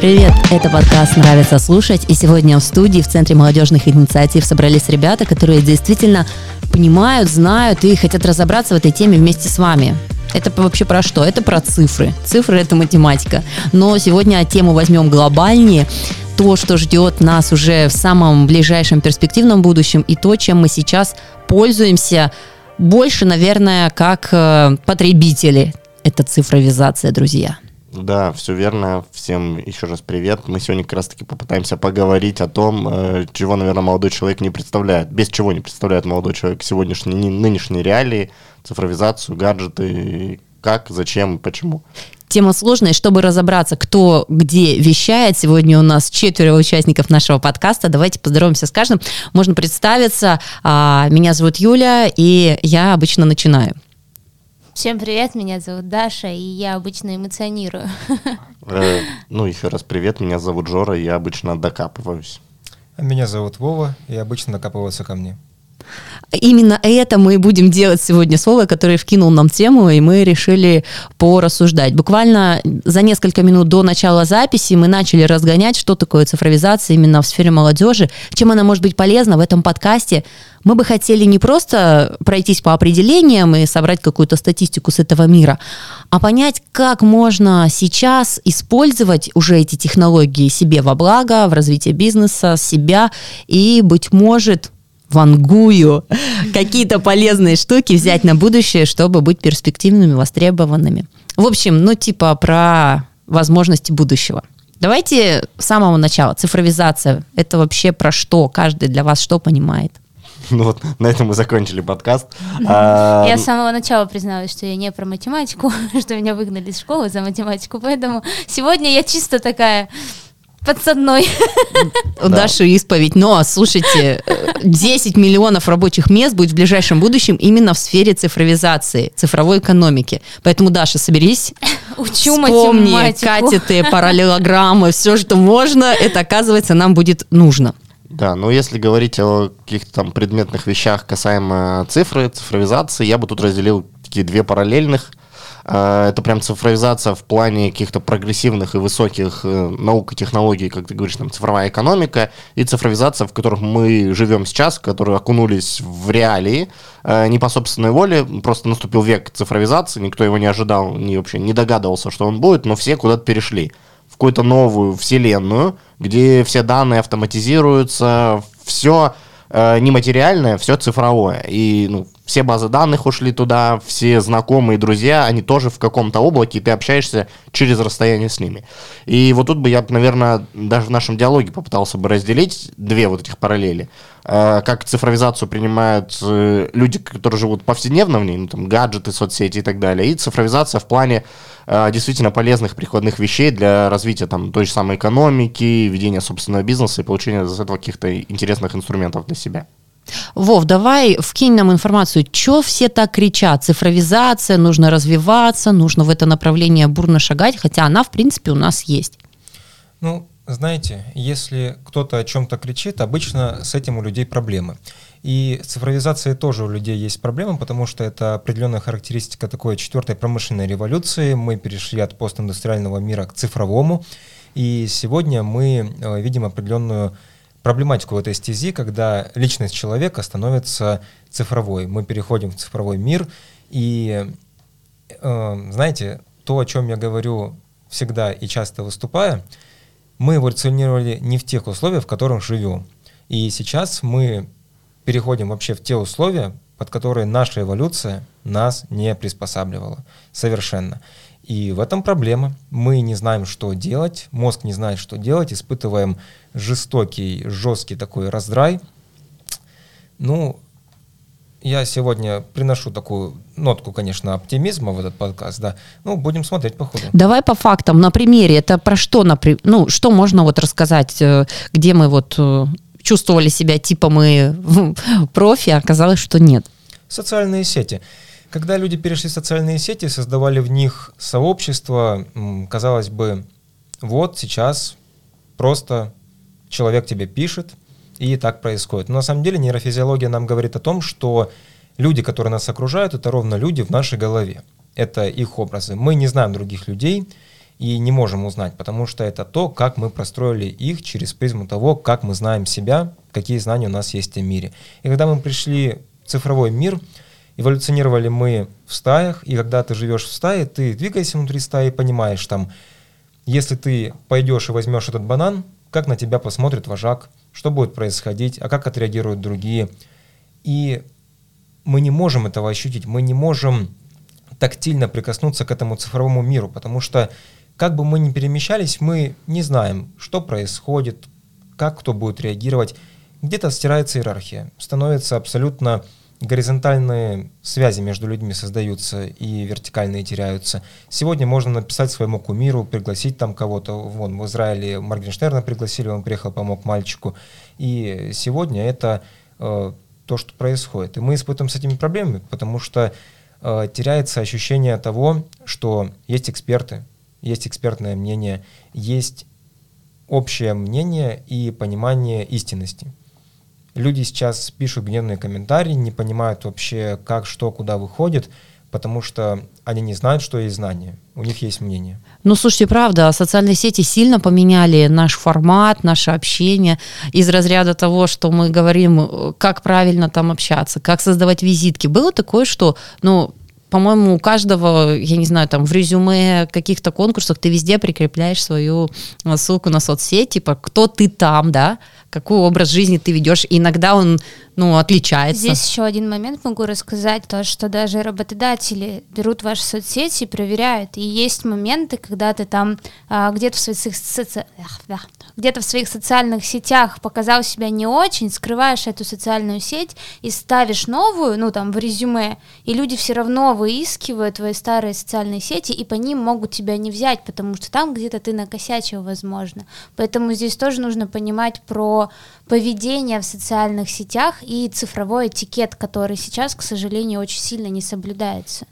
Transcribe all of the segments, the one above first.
Привет, это подкаст «Нравится слушать», и сегодня в студии в Центре молодежных инициатив собрались ребята, которые действительно понимают, знают и хотят разобраться в этой теме вместе с вами. Это вообще про что? Это про цифры. Цифры – это математика. Но сегодня тему возьмем глобальнее то, что ждет нас уже в самом ближайшем перспективном будущем, и то, чем мы сейчас пользуемся больше, наверное, как э, потребители. Это цифровизация, друзья. Да, все верно. Всем еще раз привет. Мы сегодня как раз-таки попытаемся поговорить о том, э, чего, наверное, молодой человек не представляет, без чего не представляет молодой человек сегодняшние, нынешние реалии, цифровизацию, гаджеты, как, зачем и почему. Тема сложная, чтобы разобраться, кто где вещает. Сегодня у нас четверо участников нашего подкаста. Давайте поздороваемся с каждым. Можно представиться. А, меня зовут Юля, и я обычно начинаю. Всем привет, меня зовут Даша, и я обычно эмоционирую. Э, ну, еще раз привет, меня зовут Жора, и я обычно докапываюсь. Меня зовут Вова, и обычно докапываются ко мне. Именно это мы будем делать сегодня с Вовой, который вкинул нам тему, и мы решили порассуждать. Буквально за несколько минут до начала записи мы начали разгонять, что такое цифровизация именно в сфере молодежи, чем она может быть полезна в этом подкасте. Мы бы хотели не просто пройтись по определениям и собрать какую-то статистику с этого мира, а понять, как можно сейчас использовать уже эти технологии себе во благо, в развитии бизнеса, себя и, быть может, вангую, какие-то полезные штуки взять на будущее, чтобы быть перспективными, востребованными. В общем, ну типа про возможности будущего. Давайте с самого начала. Цифровизация. Это вообще про что? Каждый для вас что понимает? Ну вот, на этом мы закончили подкаст. А, я с самого начала призналась, что я не про математику, что меня выгнали из школы за математику, поэтому сегодня я чисто такая подсадной. У Даши исповедь. Но, слушайте, 10 миллионов рабочих мест будет в ближайшем будущем именно в сфере цифровизации, цифровой экономики. Поэтому, Даша, соберись. Учу вспомни математику. катеты, параллелограммы, все, что можно, это, оказывается, нам будет нужно. Да, но если говорить о каких-то там предметных вещах касаемо цифры, цифровизации, я бы тут разделил такие две параллельных. А, это прям цифровизация в плане каких-то прогрессивных и высоких э, наук и технологий, как ты говоришь, там цифровая экономика, и цифровизация, в которых мы живем сейчас, которые окунулись в реалии, э, не по собственной воле, просто наступил век цифровизации, никто его не ожидал, не вообще не догадывался, что он будет, но все куда-то перешли в какую-то новую вселенную, где все данные автоматизируются, все э, нематериальное, все цифровое. И ну, все базы данных ушли туда, все знакомые, друзья, они тоже в каком-то облаке, и ты общаешься через расстояние с ними. И вот тут бы я, наверное, даже в нашем диалоге попытался бы разделить две вот этих параллели. Э, как цифровизацию принимают э, люди, которые живут повседневно в ней, ну, там, гаджеты, соцсети и так далее, и цифровизация в плане э, действительно полезных прикладных вещей для развития там той же самой экономики, ведения собственного бизнеса и получения из этого каких-то интересных инструментов для себя. Вов, давай вкинь нам информацию, что все так кричат? Цифровизация, нужно развиваться, нужно в это направление бурно шагать, хотя она, в принципе, у нас есть. Ну, знаете, если кто-то о чем-то кричит, обычно с этим у людей проблемы. И цифровизация тоже у людей есть проблема, потому что это определенная характеристика такой четвертой промышленной революции. Мы перешли от постиндустриального мира к цифровому. И сегодня мы э, видим определенную проблематику этой стези, когда личность человека становится цифровой. Мы переходим в цифровой мир, и, э, знаете, то, о чем я говорю всегда и часто выступая, мы эволюционировали не в тех условиях, в которых живем. И сейчас мы переходим вообще в те условия, под которые наша эволюция нас не приспосабливала совершенно. И в этом проблема. Мы не знаем, что делать, мозг не знает, что делать, испытываем жестокий, жесткий такой раздрай. Ну, я сегодня приношу такую нотку, конечно, оптимизма в этот подкаст, да. Ну, будем смотреть по ходу. Давай по фактам, на примере. Это про что, ну, что можно вот рассказать, э, где мы вот э, чувствовали себя типа мы профи, а оказалось, что нет? Социальные сети. Когда люди перешли в социальные сети, создавали в них сообщество, казалось бы, вот сейчас просто человек тебе пишет, и так происходит. Но на самом деле нейрофизиология нам говорит о том, что люди, которые нас окружают, это ровно люди в нашей голове. Это их образы. Мы не знаем других людей, и не можем узнать, потому что это то, как мы простроили их через призму того, как мы знаем себя, какие знания у нас есть о мире. И когда мы пришли в цифровой мир, эволюционировали мы в стаях, и когда ты живешь в стае, ты двигаешься внутри стаи понимаешь там, если ты пойдешь и возьмешь этот банан, как на тебя посмотрит вожак, что будет происходить, а как отреагируют другие. И мы не можем этого ощутить, мы не можем тактильно прикоснуться к этому цифровому миру, потому что как бы мы ни перемещались, мы не знаем, что происходит, как кто будет реагировать. Где-то стирается иерархия, становятся абсолютно горизонтальные связи между людьми создаются и вертикальные теряются. Сегодня можно написать своему кумиру, пригласить там кого-то. Вон, в Израиле Моргенштерна пригласили, он приехал, помог мальчику. И сегодня это э, то, что происходит. И мы испытываем с этими проблемами, потому что э, теряется ощущение того, что есть эксперты, есть экспертное мнение, есть общее мнение и понимание истинности. Люди сейчас пишут гневные комментарии, не понимают вообще, как, что, куда выходит, потому что они не знают, что есть знание. У них есть мнение. Ну, слушайте, правда, социальные сети сильно поменяли наш формат, наше общение из разряда того, что мы говорим, как правильно там общаться, как создавать визитки. Было такое, что, ну, по-моему, у каждого, я не знаю, там в резюме каких-то конкурсах ты везде прикрепляешь свою ссылку на соцсеть, типа, кто ты там, да, какой образ жизни ты ведешь. иногда он ну, отличается. Здесь еще один момент могу рассказать, то, что даже работодатели берут ваши соцсети и проверяют. И есть моменты, когда ты там а, где-то в своих соци... где-то в своих социальных сетях показал себя не очень, скрываешь эту социальную сеть и ставишь новую, ну там в резюме, и люди все равно выискивают твои старые социальные сети и по ним могут тебя не взять, потому что там где-то ты накосячил, возможно. Поэтому здесь тоже нужно понимать про поведение в социальных сетях и цифровой этикет, который сейчас, к сожалению, очень сильно не соблюдается.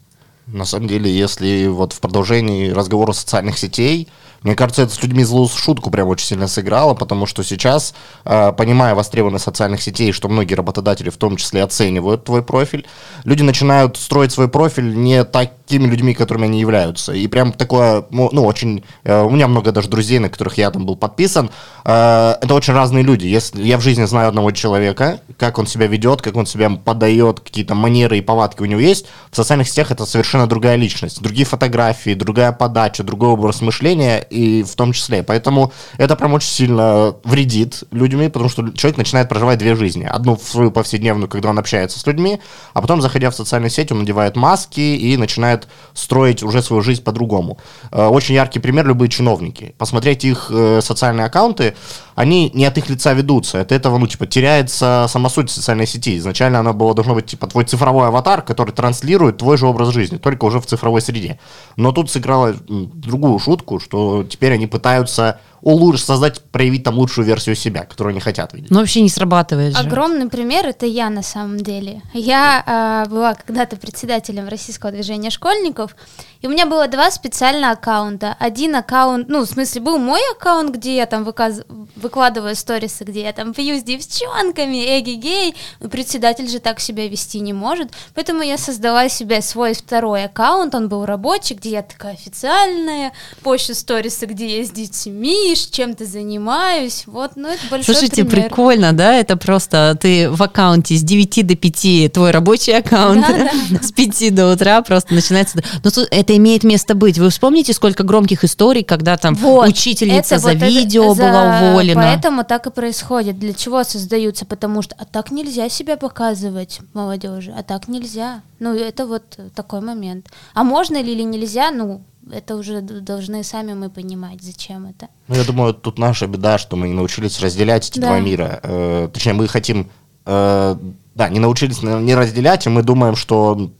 На самом деле, если вот в продолжении разговора социальных сетей мне кажется, это с людьми злую шутку прям очень сильно сыграло, потому что сейчас, э, понимая востребованность социальных сетей, что многие работодатели в том числе оценивают твой профиль, люди начинают строить свой профиль не такими людьми, которыми они являются. И прям такое, ну, ну очень... Э, у меня много даже друзей, на которых я там был подписан. Э, это очень разные люди. Если я в жизни знаю одного человека, как он себя ведет, как он себя подает, какие-то манеры и повадки у него есть, в социальных сетях это совершенно другая личность. Другие фотографии, другая подача, другой образ мышления, и в том числе. Поэтому это прям очень сильно вредит людьми, потому что человек начинает проживать две жизни. Одну в свою повседневную, когда он общается с людьми, а потом, заходя в социальные сети, он надевает маски и начинает строить уже свою жизнь по-другому. Э, очень яркий пример – любые чиновники. Посмотреть их э, социальные аккаунты, они не от их лица ведутся. От этого, ну, типа, теряется сама суть социальной сети. Изначально она была, должно быть, типа, твой цифровой аватар, который транслирует твой же образ жизни, только уже в цифровой среде. Но тут сыграла другую шутку, что теперь они пытаются улучшить, создать, проявить там лучшую версию себя, которую они хотят видеть. Но вообще не срабатывает же. Огромный пример это я на самом деле. Я э, была когда-то председателем российского движения школьников, и у меня было два специальных аккаунта. Один аккаунт, ну, в смысле, был мой аккаунт, где я там выказ... выкладываю сторисы, где я там пью с девчонками, эги-гей. Председатель же так себя вести не может. Поэтому я создала себе свой второй аккаунт, он был рабочий, где я такая официальная, пощу сторисы, где я с детьми, чем-то занимаюсь. Вот, ну, это большой Слушайте, пример. прикольно, да? Это просто ты в аккаунте с 9 до 5, твой рабочий аккаунт, Да, с 5 до утра просто начинается... Но это имеет место быть. Вы вспомните, сколько громких историй, когда там Вот, учительница это за вот это- видео за- была уволена. Поэтому так и происходит. Для чего создаются? Потому что а так нельзя себя показывать молодежи, а так нельзя. Ну, это вот такой момент. А можно ли или нельзя, ну, это уже должны сами мы понимать, зачем это. Ну, я думаю, тут наша беда, что мы не научились разделять эти Да. два мира. Э, точнее, мы хотим, э, да, не научились не разделять, и мы думаем, что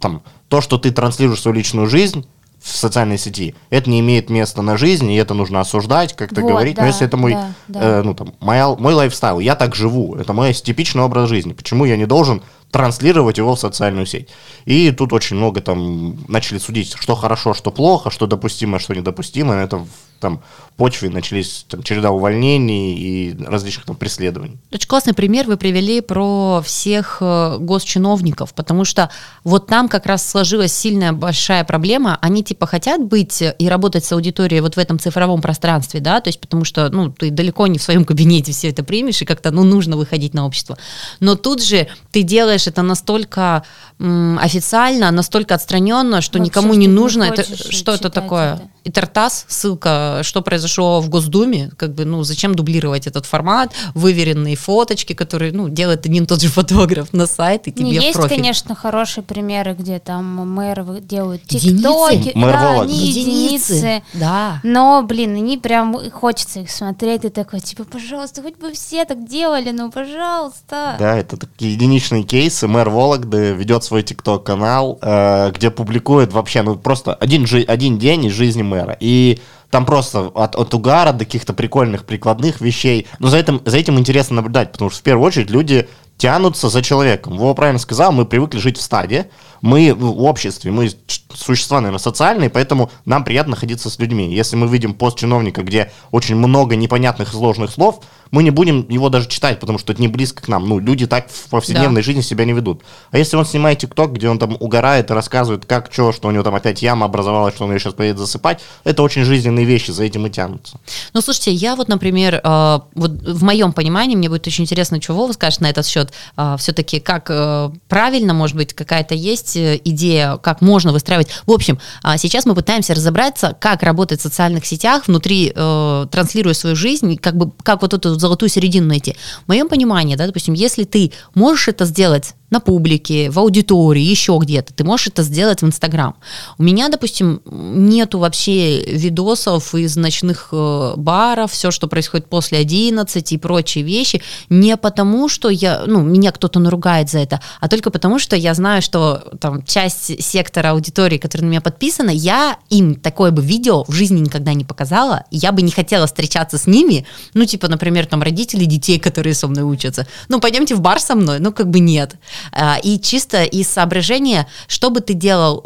там то, что ты транслируешь свою личную жизнь в социальной сети, это не имеет места на жизни, и это нужно осуждать, как-то Вот, говорить. да, Но если это мой, да, да. э, ну там, моя, мой лайфстайл, я так живу, это мой типичный образ жизни. Почему я не должен транслировать его в социальную сеть. И тут очень много там начали судить, что хорошо, что плохо, что допустимо, что недопустимо. Это там почве начались там, череда увольнений и различных там преследований. Очень классный пример вы привели про всех э, госчиновников, потому что вот там как раз сложилась сильная большая проблема. Они типа хотят быть и работать с аудиторией вот в этом цифровом пространстве, да, то есть потому что, ну, ты далеко не в своем кабинете все это примешь, и как-то, ну, нужно выходить на общество. Но тут же ты делаешь это настолько официально, настолько отстраненно, что Вообще, никому не что не нужно. Это, что это такое? это. И Тартас, ссылка, что произошло в Госдуме, как бы, ну, зачем дублировать этот формат, выверенные фоточки, которые, ну, делает один тот же фотограф на сайт и тебе Не, в есть, профиль. конечно, хорошие примеры, где там мэры делают Единицы. тиктоки. Да, они единицы. Да. Но, блин, они прям хочется их смотреть, и такой, типа, пожалуйста, хоть бы все так делали, ну, пожалуйста. Да, это такие единичные кейсы. Мэр Вологды ведет свой ТикТок-канал, э, где публикует вообще, ну, просто один, жи- один день из жизни мэра. И там просто от, от угара до каких-то прикольных прикладных вещей. Но за этим, за этим интересно наблюдать, потому что в первую очередь люди тянутся за человеком. Вова правильно сказал, мы привыкли жить в стаде, мы в обществе, мы существа, наверное, социальные, поэтому нам приятно находиться с людьми. Если мы видим пост чиновника, где очень много непонятных и сложных слов, мы не будем его даже читать, потому что это не близко к нам. Ну, люди так в повседневной жизни себя не ведут. А если он снимает ТикТок, где он там угорает и рассказывает, как, что, что у него там опять яма образовалась, что он ее сейчас поедет засыпать, это очень жизненные вещи, за этим и тянутся. Ну, слушайте, я вот, например, э, вот в моем понимании, мне будет очень интересно, чего вы скажете на этот счет. Все-таки как э, правильно, может быть, какая-то есть э, идея, как можно выстраивать. В общем, а, сейчас мы пытаемся разобраться, как работать в социальных сетях, внутри э, транслируя свою жизнь, как бы как вот эту золотую середину найти. В моем понимании, да, допустим, если ты можешь это сделать на публике, в аудитории, еще где-то. Ты можешь это сделать в Инстаграм. У меня, допустим, нету вообще видосов из ночных э, баров, все, что происходит после 11 и прочие вещи, не потому, что я, ну, меня кто-то наругает за это, а только потому, что я знаю, что там часть сектора аудитории, которая на меня подписана, я им такое бы видео в жизни никогда не показала, я бы не хотела встречаться с ними, ну, типа, например, там родители детей, которые со мной учатся. Ну, пойдемте в бар со мной, ну, как бы нет. А, И чисто из соображения, что бы ты делал,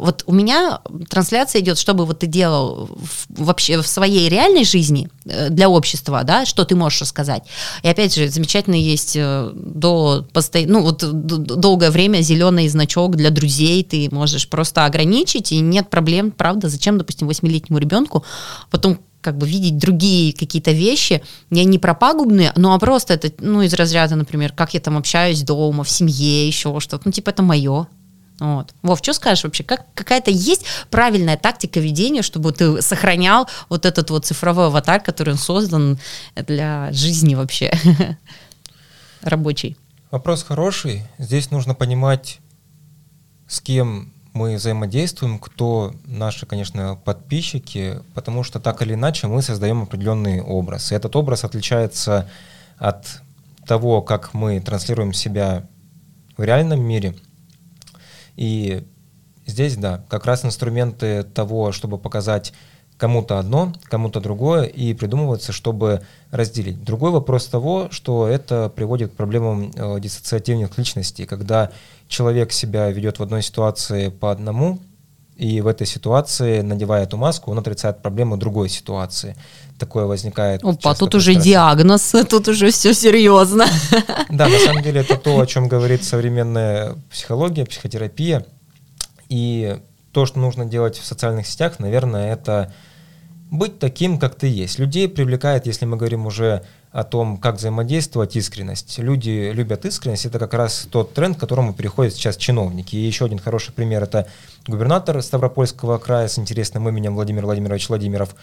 вот у меня трансляция идет, что бы вот ты делал вообще в своей реальной жизни э, для общества, да, что ты можешь рассказать. И опять же, замечательно есть э, до ну вот долгое время зеленый значок для друзей, ты можешь просто ограничить, и нет проблем, правда, зачем, допустим, восьмилетнему ребенку потом как бы видеть другие какие-то вещи, не, не про пагубные, ну а просто это, ну, из разряда, например, как я там общаюсь дома, в семье, еще что-то, ну, типа, это мое. Вот. Вов, что скажешь вообще? Как, какая-то есть правильная тактика ведения, чтобы ты сохранял вот этот вот цифровой аватар, который создан для жизни вообще рабочей? Вопрос хороший. Здесь нужно понимать, с кем мы взаимодействуем, кто наши, конечно, подписчики, потому что так или иначе мы создаем определенный образ. И этот образ отличается от того, как мы транслируем себя в реальном мире. И здесь, да, как раз инструменты того, чтобы показать кому-то одно, кому-то другое, и придумывается, чтобы разделить. Другой вопрос того, что это приводит к проблемам э, диссоциативных личностей, когда человек себя ведет в одной ситуации по одному, и в этой ситуации, надевая эту маску, он отрицает проблему другой ситуации. Такое возникает. Опа, тут уже стрессе. диагноз, тут уже все серьезно. Да, на самом деле это то, о чем говорит современная психология, психотерапия. И то, что нужно делать в социальных сетях, наверное, это быть таким, как ты есть. Людей привлекает, если мы говорим уже о том, как взаимодействовать, искренность. Люди любят искренность. Это как раз тот тренд, к которому переходят сейчас чиновники. И еще один хороший пример – это губернатор Ставропольского края с интересным именем Владимир Владимирович Владимиров.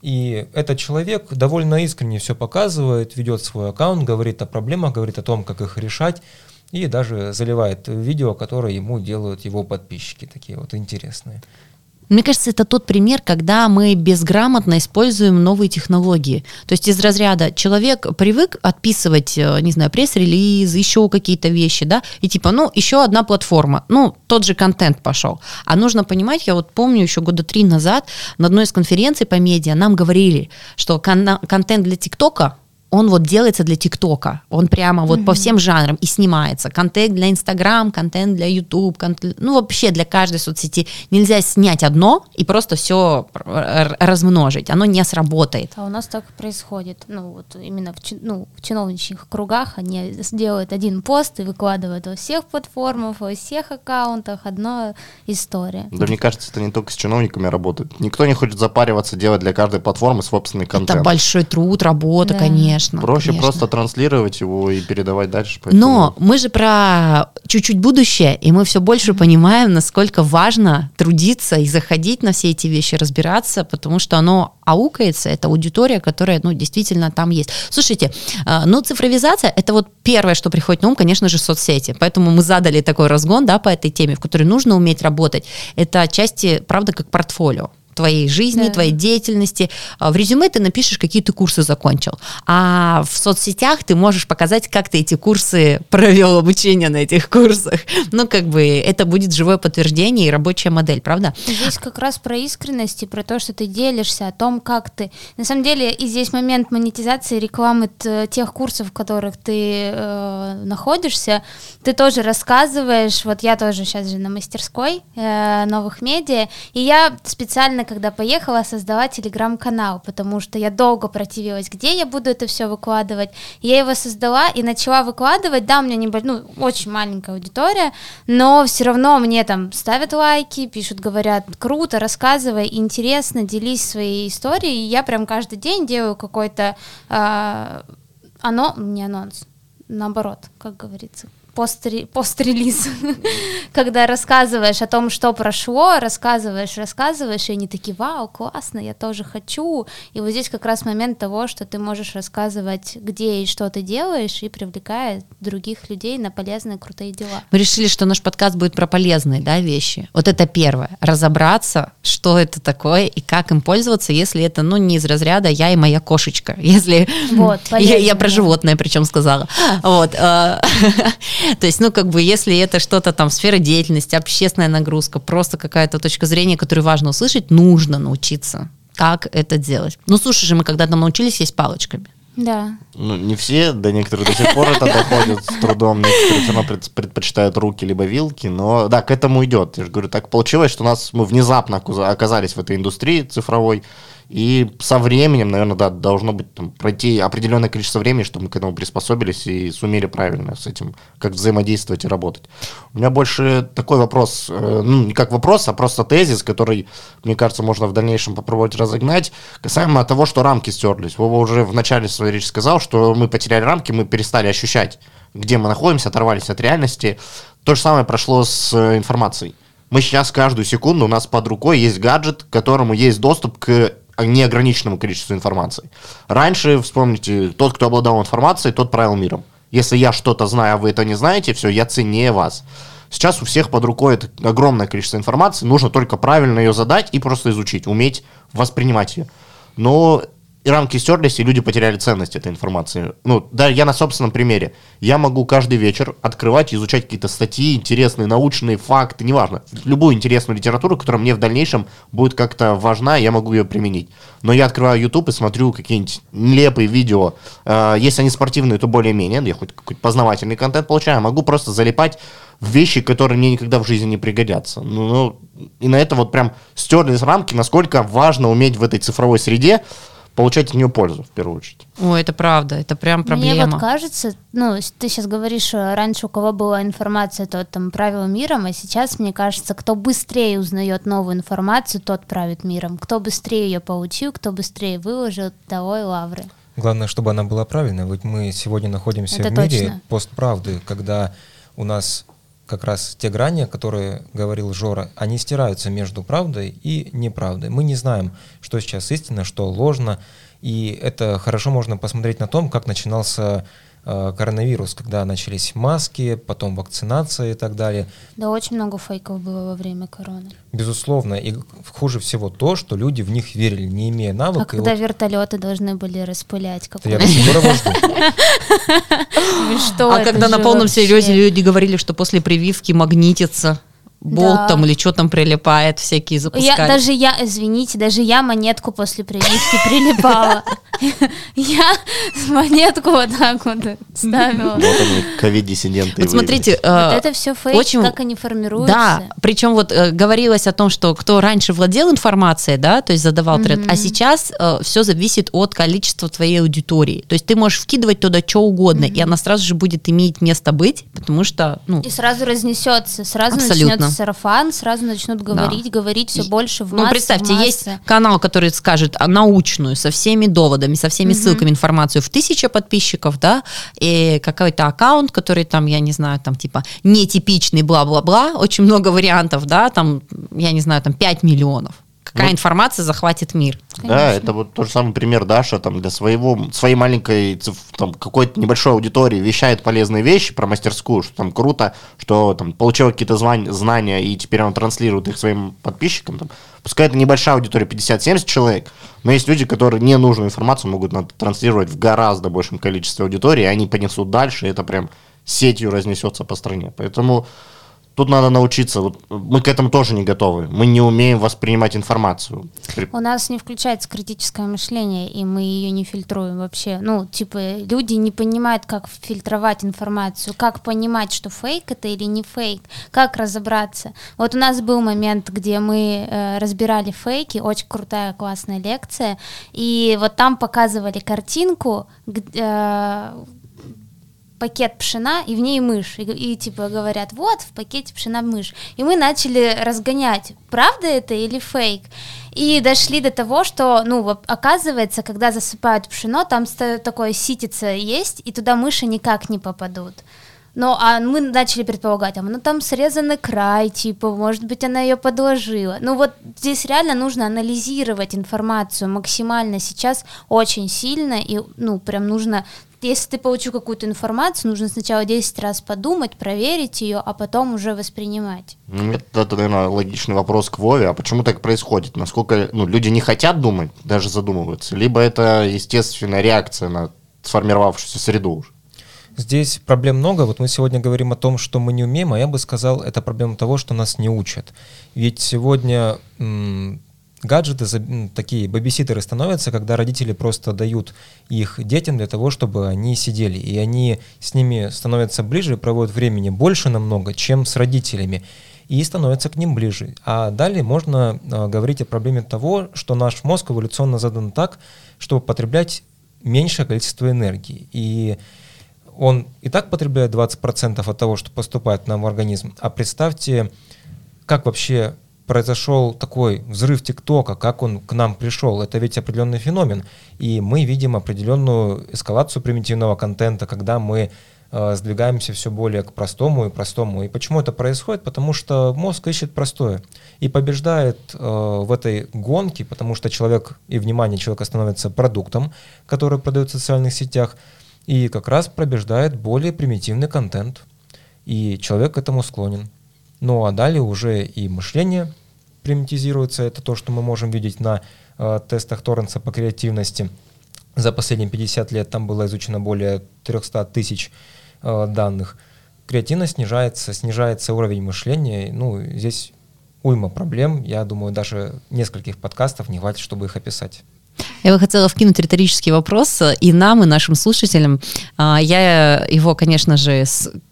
И этот человек довольно искренне все показывает, ведет свой аккаунт, говорит о проблемах, говорит о том, как их решать, и даже заливает видео, которые ему делают его подписчики, такие вот интересные. Мне кажется, это тот пример, когда мы безграмотно используем новые технологии. То есть из разряда человек привык отписывать, э, не знаю, пресс-релизы, еще какие-то вещи, да, и типа, ну, еще одна платформа, ну, тот же контент пошел. А нужно понимать, я вот помню еще года три назад на одной из конференций по медиа нам говорили, что кон- контент для ТикТока он вот делается для ТикТока. Он прямо вот по всем жанрам и снимается. Контент для Инстаграм, контент для Ютуб, контент, ну вообще для каждой соцсети. Нельзя снять одно и просто все размножить. Оно не сработает. А у нас так происходит. Ну вот именно в, ну, в чиновничьих кругах они сделают один пост и выкладывают во всех платформах, во всех аккаунтах. Одна история. Да мне кажется, это не только с чиновниками работает. Никто не хочет запариваться, делать для каждой платформы собственный контент. Это большой труд, работа, да. конечно конечно. Проще конечно. просто транслировать его и передавать дальше. Поэтому... Но мы же про чуть-чуть будущее, и мы все больше понимаем, насколько важно трудиться и заходить на все эти вещи, разбираться, потому что оно аукается, это аудитория, которая, ну, действительно там есть. Слушайте, а, ну, цифровизация, это вот первое, что приходит на ум, конечно же, соцсети. Поэтому мы задали такой разгон, да, по этой теме, в которой нужно уметь работать. Это отчасти, правда, как портфолио твоей жизни, да. твоей деятельности. А, в резюме ты напишешь, какие ты курсы закончил. А в соцсетях ты можешь показать, как ты эти курсы провел, обучение на этих курсах. Ну, как бы это будет живое подтверждение и рабочая модель, правда? Здесь как раз про искренность и про то, что ты делишься о том, как ты... На самом деле, и здесь момент монетизации рекламы тех курсов, в которых ты э, находишься, ты тоже рассказываешь. Вот я тоже сейчас же на мастерской э, новых медиа, и я специально когда поехала создавать телеграм-канал, потому что я долго противилась, где я буду это все выкладывать. Я его создала и начала выкладывать. Да, у меня небольш... ну, очень маленькая аудитория, но все равно мне там ставят лайки, пишут, говорят, круто, рассказывай, интересно, делись своей историей. И я прям каждый день делаю какой-то э, оно, не анонс, наоборот, как говорится, пост-релиз, пост когда рассказываешь о том, что прошло, рассказываешь, рассказываешь, и они такие, вау, классно, я тоже хочу. И вот здесь как раз момент того, что ты можешь рассказывать, где и что ты делаешь, и привлекает других людей на полезные, крутые дела. Мы решили, что наш подкаст будет про полезные да, вещи. Вот это первое. Разобраться, что это такое и как им пользоваться, если это, ну, не из разряда «я и моя кошечка». Если вот, я, я про животное причем сказала. Вот. То есть, ну, как бы, если это что-то там, сфера деятельности, общественная нагрузка, просто какая-то точка зрения, которую важно услышать, нужно научиться, как это делать. Ну, слушай же, мы когда-то научились есть палочками. Да. Ну, не все, до некоторых до сих пор это доходит с трудом, некоторые все равно предпочитают руки либо вилки, но да, к этому идет. Я же говорю, так получилось, что у нас мы внезапно оказались в этой индустрии цифровой, и со временем, наверное, да, должно быть там, пройти определенное количество времени, чтобы мы к этому приспособились и сумели правильно с этим как взаимодействовать и работать. У меня больше такой вопрос, э, ну, не как вопрос, а просто тезис, который, мне кажется, можно в дальнейшем попробовать разогнать, касаемо того, что рамки стерлись. Вова уже в начале своей речи сказал, что мы потеряли рамки, мы перестали ощущать, где мы находимся, оторвались от реальности. То же самое прошло с э, информацией. Мы сейчас каждую секунду, у нас под рукой есть гаджет, к которому есть доступ к неограниченному количеству информации. Раньше, вспомните, тот, кто обладал информацией, тот правил миром. Если я что-то знаю, а вы это не знаете, все, я ценнее вас. Сейчас у всех под рукой это огромное количество информации, нужно только правильно ее задать и просто изучить, уметь воспринимать ее. Но и рамки стерлись, и люди потеряли ценность этой информации. Ну, да, я на собственном примере. Я могу каждый вечер открывать, изучать какие-то статьи, интересные, научные факты, неважно. Любую интересную литературу, которая мне в дальнейшем будет как-то важна, я могу ее применить. Но я открываю YouTube и смотрю какие-нибудь нелепые видео. Э, если они спортивные, то более-менее, я хоть какой-то познавательный контент получаю. Могу просто залипать в вещи, которые мне никогда в жизни не пригодятся. Ну, ну и на это вот прям стерлись рамки, насколько важно уметь в этой цифровой среде получать от нее пользу, в первую очередь. О, это правда, это прям проблема. Мне вот кажется, ну, ты сейчас говоришь, э, раньше у кого была информация, тот там правил миром, а сейчас, мне кажется, кто быстрее узнает новую информацию, тот правит миром. Кто быстрее ее получил, кто быстрее выложил, того и лавры. Главное, чтобы она была правильной. Вот мы сегодня находимся это в мире точно. постправды, когда у нас как раз те грани, которые говорил Жора, они стираются между правдой и неправдой. Мы не знаем, что сейчас истина, что ложно, и это хорошо можно посмотреть на том, как начинался коронавирус, когда начались маски, потом вакцинация и так далее. Да, очень много фейков было во время короны. Безусловно. И хуже всего то, что люди в них верили, не имея навыка. А когда вот... вертолеты должны были распылять? Пор А когда на полном серьезе люди говорили, что после прививки магнитится болт Да. там или что там прилипает, всякие Я, запускать. даже я, извините, даже я монетку после прививки прилипала. Я монетку вот так вот ставила. Вот они, ковид-диссиденты. Вот смотрите, э, это все фейк, как они формируются. Да, причем вот э, говорилось о том, что кто раньше владел информацией, да, то есть задавал тред, а сейчас все зависит от количества твоей аудитории. То есть ты можешь вкидывать туда что угодно, и она сразу же будет иметь место быть, потому что, ну, И сразу разнесется, сразу Абсолютно. Начнется сарафан, сразу начнут говорить, говорить все больше в Ну, массы, представьте, в массы. есть канал, который скажет а, научную, со всеми доводами, со всеми ссылками, информацию в тысяча подписчиков, да, и какой-то аккаунт, который там, я не знаю, там типа нетипичный, бла-бла-бла, очень много вариантов, да, там, я не знаю, там 5 миллионов. Какая Ну, информация захватит мир? Да, это вот тот же самый пример Даша там для своего, своей маленькой, там, какой-то небольшой аудитории вещает полезные вещи про мастерскую, что там круто, что там получила какие-то знания, и теперь он транслирует их своим подписчикам. Там. Пускай это небольшая аудитория, 50-70 человек, но есть люди, которые ненужную информацию могут транслировать в гораздо большем количестве аудитории, и они понесут дальше, и это прям сетью разнесется по стране. Поэтому тут надо научиться. Вот мы к этому тоже не готовы. Мы не умеем воспринимать информацию. У нас не включается критическое мышление, и мы ее не фильтруем вообще. Ну, типа, люди не понимают, как фильтровать информацию, как понимать, что фейк это или не фейк, как разобраться. Вот у нас был момент, где мы э, разбирали фейки, очень крутая, классная лекция, и вот там показывали картинку, г- э, пакет пшена, и в ней мышь. И, и, типа говорят, вот в пакете пшена мышь. И мы начали разгонять, правда это или фейк. И дошли до того, что, ну, оказывается, когда засыпают пшено, там такое ситица есть, и туда мыши никак не попадут. Ну, а мы начали предполагать, а ну там срезанный край, типа, может быть, она ее подложила. Ну, вот здесь реально нужно анализировать информацию максимально сейчас очень сильно, и, ну, прям нужно, если ты получил какую-то информацию, нужно сначала 10 раз подумать, проверить ее, а потом уже воспринимать. Ну, Это, это, наверное, логичный вопрос к Вове. А почему так происходит? Насколько ну, люди не хотят думать, даже задумываются? Либо это естественная реакция на сформировавшуюся среду уже? Здесь проблем много. Вот мы сегодня говорим о том, что мы не умеем, а я бы сказал, это проблема того, что нас не учат. Ведь сегодня м, гаджеты, такие бэбиситеры становятся, когда родители просто дают их детям для того, чтобы они сидели. И они с ними становятся ближе, проводят времени больше намного, чем с родителями. И становятся к ним ближе. А далее можно а, говорить о проблеме того, что наш мозг эволюционно задан так, чтобы потреблять меньшее количество энергии. И он и так потребляет 20% от того, что поступает нам в организм. А представьте, как вообще произошел такой взрыв ТикТока, как он к нам пришел. Это ведь определенный феномен. И мы видим определенную эскалацию примитивного контента, когда мы э, сдвигаемся все более к простому и простому. И почему это происходит? Потому что мозг ищет простое и побеждает э, в этой гонке, потому что человек и внимание человека становится продуктом, который продают в социальных сетях, и как раз побеждает более примитивный контент. И человек к этому склонен. Ну а далее уже и мышление примитизируется. Это то, что мы можем видеть на э, тестах Торренса по креативности. За последние 50 лет там было изучено более 300 тысяч э, данных. Креативность снижается, снижается уровень мышления. Ну, здесь уйма проблем. Я думаю, даже нескольких подкастов не хватит, чтобы их описать. Я бы хотела вкинуть риторический вопрос э, и нам, и нашим слушателям. А, Я его, конечно же,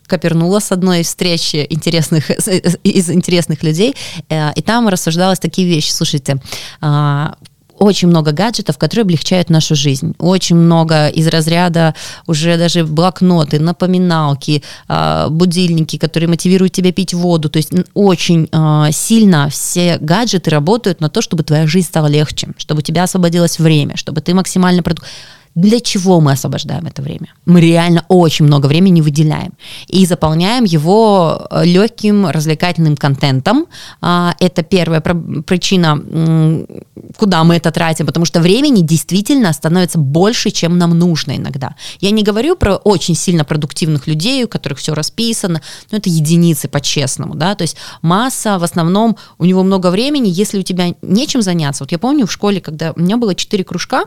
копернула с одной встречи интересных, из интересных людей, э, и там рассуждалось такие вещи. Слушайте, а, очень много гаджетов, которые облегчают нашу жизнь. Очень много из разряда уже даже блокноты, напоминалки, а, будильники, которые мотивируют тебя пить воду. То есть очень а, сильно все гаджеты работают на то, чтобы твоя жизнь стала легче, чтобы у тебя освободилось время, чтобы ты максимально продук... Для чего мы освобождаем это время? Мы реально очень много времени выделяем и заполняем его э, легким развлекательным контентом. А, Это первая причина, куда мы это тратим, потому что времени действительно становится больше, чем нам нужно иногда. Я не говорю про очень сильно продуктивных людей, у которых все расписано, но это единицы по-честному, да, то есть масса в основном, у него много времени, если у тебя нечем заняться. Вот я помню в школе, когда у меня было четыре кружка,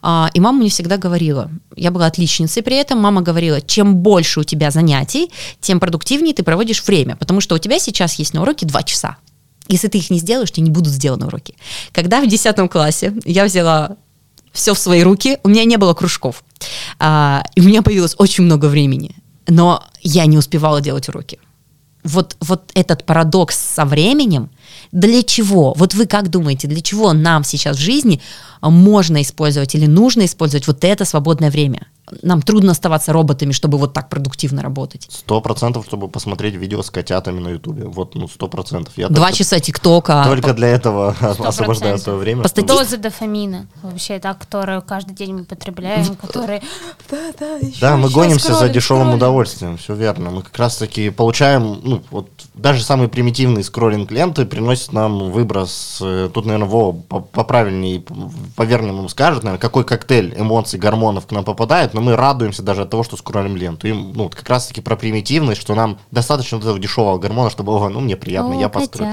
а, и мама мне всегда всегда говорила, я была отличницей при этом, мама говорила, чем больше у тебя занятий, тем продуктивнее ты проводишь время, потому что у тебя сейчас есть на уроке два часа. Если ты их не сделаешь, тебе не будут сделаны уроки. Когда в 10 классе я взяла все в свои руки, у меня не было кружков, а, и у меня появилось очень много времени, но я не успевала делать уроки. Вот, вот этот парадокс со временем, для чего? Вот вы как думаете, для чего нам сейчас в жизни можно использовать или нужно использовать вот это свободное время? Нам трудно оставаться роботами, чтобы вот так продуктивно работать. Сто процентов, чтобы посмотреть видео с котятами на Ютубе. Вот, ну, сто процентов. Два часа ТикТока. Только для этого освобождаю свое время. По чтобы... Доза дофамина, вообще, так, которую каждый день мы потребляем, которые... Да, да, Да, мы гонимся за дешевым удовольствием, все верно. Мы как раз-таки получаем, ну, вот даже самый примитивный скроллинг ленты приносит нам выброс. Э, тут, наверное, Вова поправильнее, повернее скажет, наверное, какой коктейль эмоций, гормонов к нам попадает, но мы радуемся даже от того, что скроллим ленту. И, ну, вот как раз-таки про примитивность, что нам достаточно вот этого дешевого гормона, чтобы, о, ну, мне приятно, О, я построю.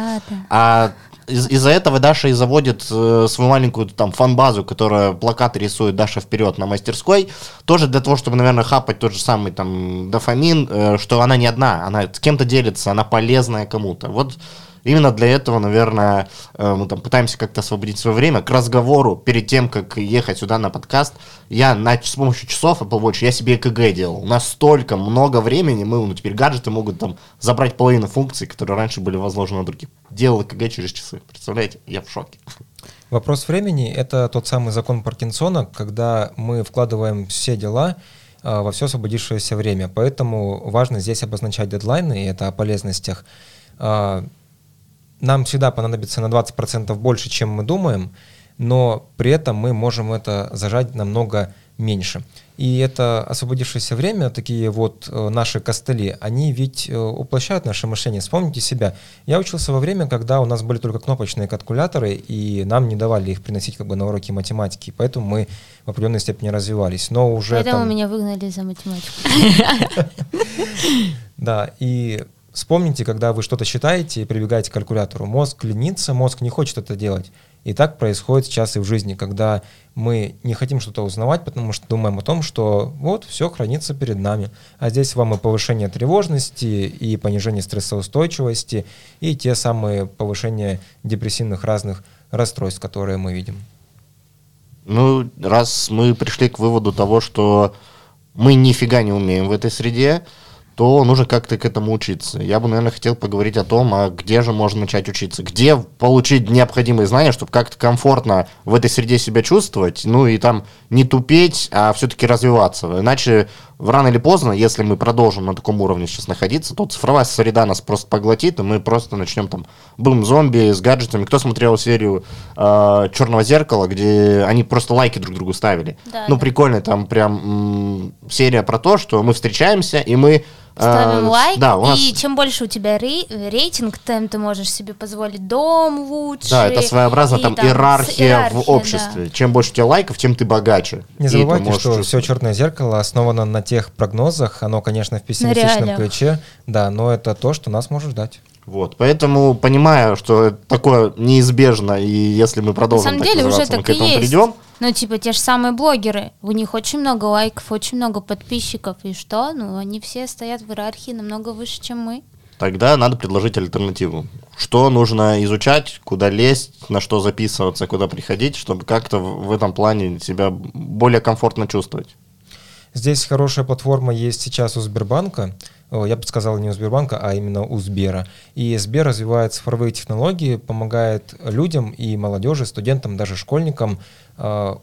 А из- из-за этого Даша и заводит э, свою маленькую там фан-базу, которая плакаты рисует Даша вперед на мастерской, тоже для того, чтобы, наверное, хапать тот же самый там дофамин, э, что она не одна, она с кем-то делится, она полезная кому-то. Вот Именно для этого, наверное, э, мы там пытаемся как-то освободить свое время к разговору перед тем, как ехать сюда на подкаст. Я на, с помощью часов Apple Watch, я себе ЭКГ делал. У нас столько много времени, мы, ну, теперь гаджеты могут там забрать половину функций, которые раньше были возложены на других. Делал ЭКГ через часы. Представляете? Я в шоке. Вопрос времени — это тот самый закон Паркинсона, когда мы вкладываем все дела э, во все освободившееся время. Поэтому важно здесь обозначать дедлайны, и это о полезностях. Нам всегда понадобится на 20% больше, чем мы думаем, но при этом мы можем это зажать намного меньше. И это освободившееся время, такие вот э, наши костыли, они ведь э, уплощают наше мышление. Вспомните себя. Я учился во время, когда у нас были только кнопочные калькуляторы, и нам не давали их приносить как бы на уроки математики, поэтому мы в определенной степени развивались. Но уже Поэтому там... меня выгнали за математику. Да, и Вспомните, когда вы что-то считаете и прибегаете к калькулятору. Мозг ленится, мозг не хочет это делать. И так происходит сейчас и в жизни, когда мы не хотим что-то узнавать, потому что думаем о том, что вот все хранится перед нами. А здесь вам и повышение тревожности, и понижение стрессоустойчивости, и те самые повышения депрессивных разных расстройств, которые мы видим. Ну, раз мы пришли к выводу того, что мы нифига не умеем в этой среде, то нужно как-то к этому учиться. Я бы, наверное, хотел поговорить о том, а где же можно начать учиться, где получить необходимые знания, чтобы как-то комфортно в этой среде себя чувствовать, ну и там не тупеть, а все-таки развиваться. Иначе рано или поздно, если мы продолжим на таком уровне сейчас находиться, то цифровая среда нас просто поглотит, и мы просто начнем там бум зомби с гаджетами. Кто смотрел серию э, Черного зеркала, где они просто лайки друг другу ставили? Да, ну, да. прикольно, там прям м- серия про то, что мы встречаемся, и мы Ставим а, лайк, да, у нас... и чем больше у тебя рей- рейтинг, тем ты можешь себе позволить дом лучше. Да, это своеобразно там, там иерархия, иерархия в обществе. Да. Чем больше у тебя лайков, тем ты богаче. Не забывайте, что все черное зеркало основано на тех прогнозах, оно, конечно, в пессимистичном ключе, да, но это то, что нас может ждать. Вот, поэтому понимая, что такое неизбежно, и если мы продолжим На самом деле уже так мы к этому есть. придем, ну, типа, те же самые блогеры, у них очень много лайков, очень много подписчиков, и что? Ну, они все стоят в иерархии намного выше, чем мы. Тогда надо предложить альтернативу. Что нужно изучать, куда лезть, на что записываться, куда приходить, чтобы как-то в этом плане себя более комфортно чувствовать. Здесь хорошая платформа есть сейчас у Сбербанка. Я бы сказал не у Сбербанка, а именно у Сбера. И Сбер развивает цифровые технологии, помогает людям и молодежи, студентам, даже школьникам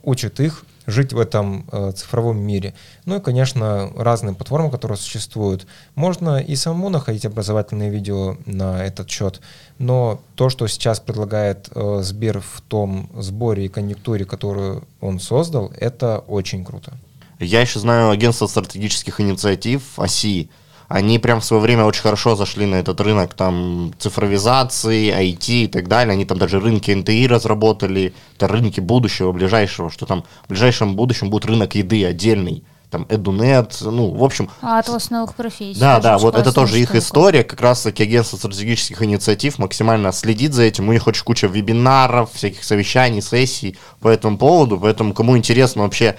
учит их жить в этом э, цифровом мире. Ну и, конечно, разные платформы, которые существуют. Можно и самому находить образовательные видео на этот счет, но то, что сейчас предлагает э, Сбер в том сборе и конъюнктуре, которую он создал, это очень круто. Я еще знаю агентство стратегических инициатив ОСИ, они прям в свое время очень хорошо зашли на этот рынок там цифровизации, IT и так далее. Они там даже рынки НТИ разработали, это рынки будущего, ближайшего, что там в ближайшем будущем будет рынок еды отдельный там Эдунет, ну, в общем... А атлас новых профессий. Да, да, вот это тоже их история, как раз-таки агентство стратегических инициатив максимально следит за этим, у них очень куча вебинаров, всяких совещаний, сессий по этому поводу, поэтому кому интересно вообще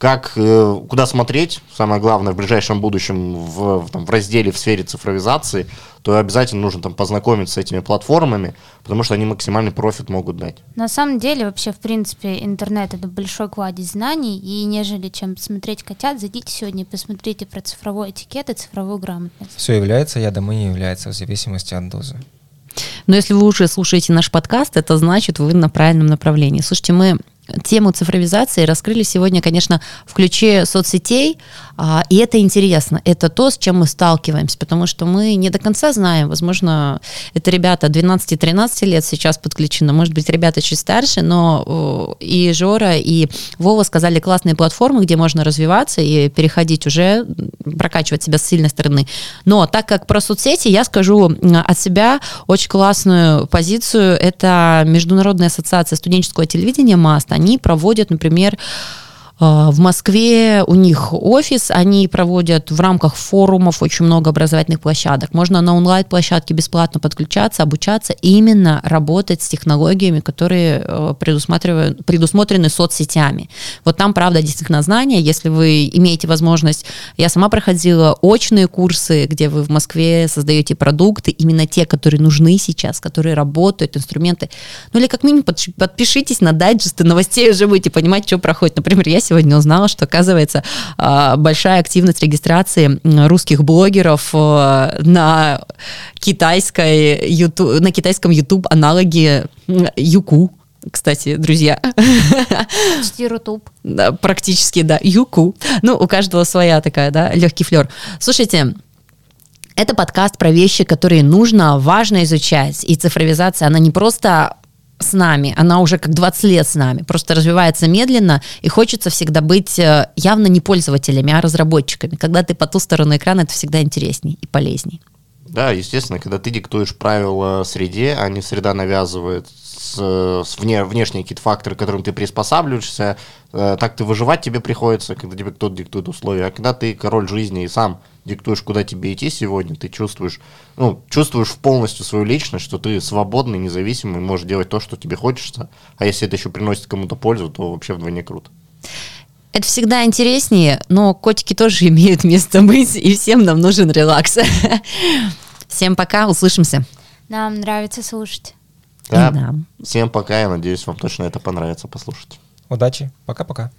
как, э, куда смотреть, самое главное, в ближайшем будущем в, в, там, в разделе в сфере цифровизации, то обязательно нужно там познакомиться с этими платформами, потому что они максимальный профит могут дать. На самом деле, вообще, в принципе, интернет — это большой кладезь знаний, и нежели чем смотреть котят, зайдите сегодня и посмотрите про цифровой этикет и цифровую грамотность. Все является ядом и не является в зависимости от дозы. Но если вы уже слушаете наш подкаст, это значит, вы на правильном направлении. Слушайте, мы тему цифровизации раскрыли сегодня, конечно, в ключе соцсетей, а, и это интересно. Это то, с чем мы сталкиваемся, потому что мы не до конца знаем, возможно, это ребята 12-13 лет сейчас подключены, может быть, ребята чуть старше, но и Жора, и Вова сказали классные платформы, где можно развиваться и переходить уже, прокачивать себя с сильной стороны. Но так как про соцсети, я скажу от себя очень классную позицию. Это Международная ассоциация студенческого телевидения МАСТ они проводят, например, в Москве у них офис, они проводят в рамках форумов очень много образовательных площадок. Можно на онлайн-площадке бесплатно подключаться, обучаться, именно работать с технологиями, которые э, предусматривают, предусмотрены соцсетями. Вот там, правда, действительно знания. Если вы имеете возможность, я сама проходила очные курсы, где вы в Москве создаете продукты, именно те, которые нужны сейчас, которые работают, инструменты. Ну или как минимум подпишитесь на дайджесты новостей, уже будете понимать, что проходит. Например, я сегодня узнала, что, оказывается, а, большая активность регистрации русских блогеров э, на китайской YouTube, на китайском YouTube аналоге Юку, кстати, друзья. Почти Рутуб. Да, практически, да, Юку. Ну, у каждого своя такая, да, легкий флер. Слушайте, это подкаст про вещи, которые нужно, важно изучать. И цифровизация, она не просто с нами, она уже как 20 лет с нами, просто развивается медленно, и хочется всегда быть э, явно не пользователями, а разработчиками. Когда ты по ту сторону экрана, это всегда интересней и полезней. Да, естественно, когда ты диктуешь правила среде, а не среда навязывает с, с вне, внешние какие-то факторы, к которым ты приспосабливаешься, э, так ты выживать тебе приходится, когда тебе кто-то диктует условия. А когда ты король жизни и сам диктуешь, куда тебе идти сегодня, ты чувствуешь, ну, чувствуешь полностью свою личность, что ты свободный, независимый, можешь делать то, что тебе хочется. А если это еще приносит кому-то пользу, то вообще вдвойне круто. Это всегда интереснее, но котики тоже имеют место быть, и всем нам нужен релакс. Всем пока, услышимся. Нам нравится слушать. Да. Всем пока, я надеюсь, вам точно это понравится послушать. Удачи, пока-пока.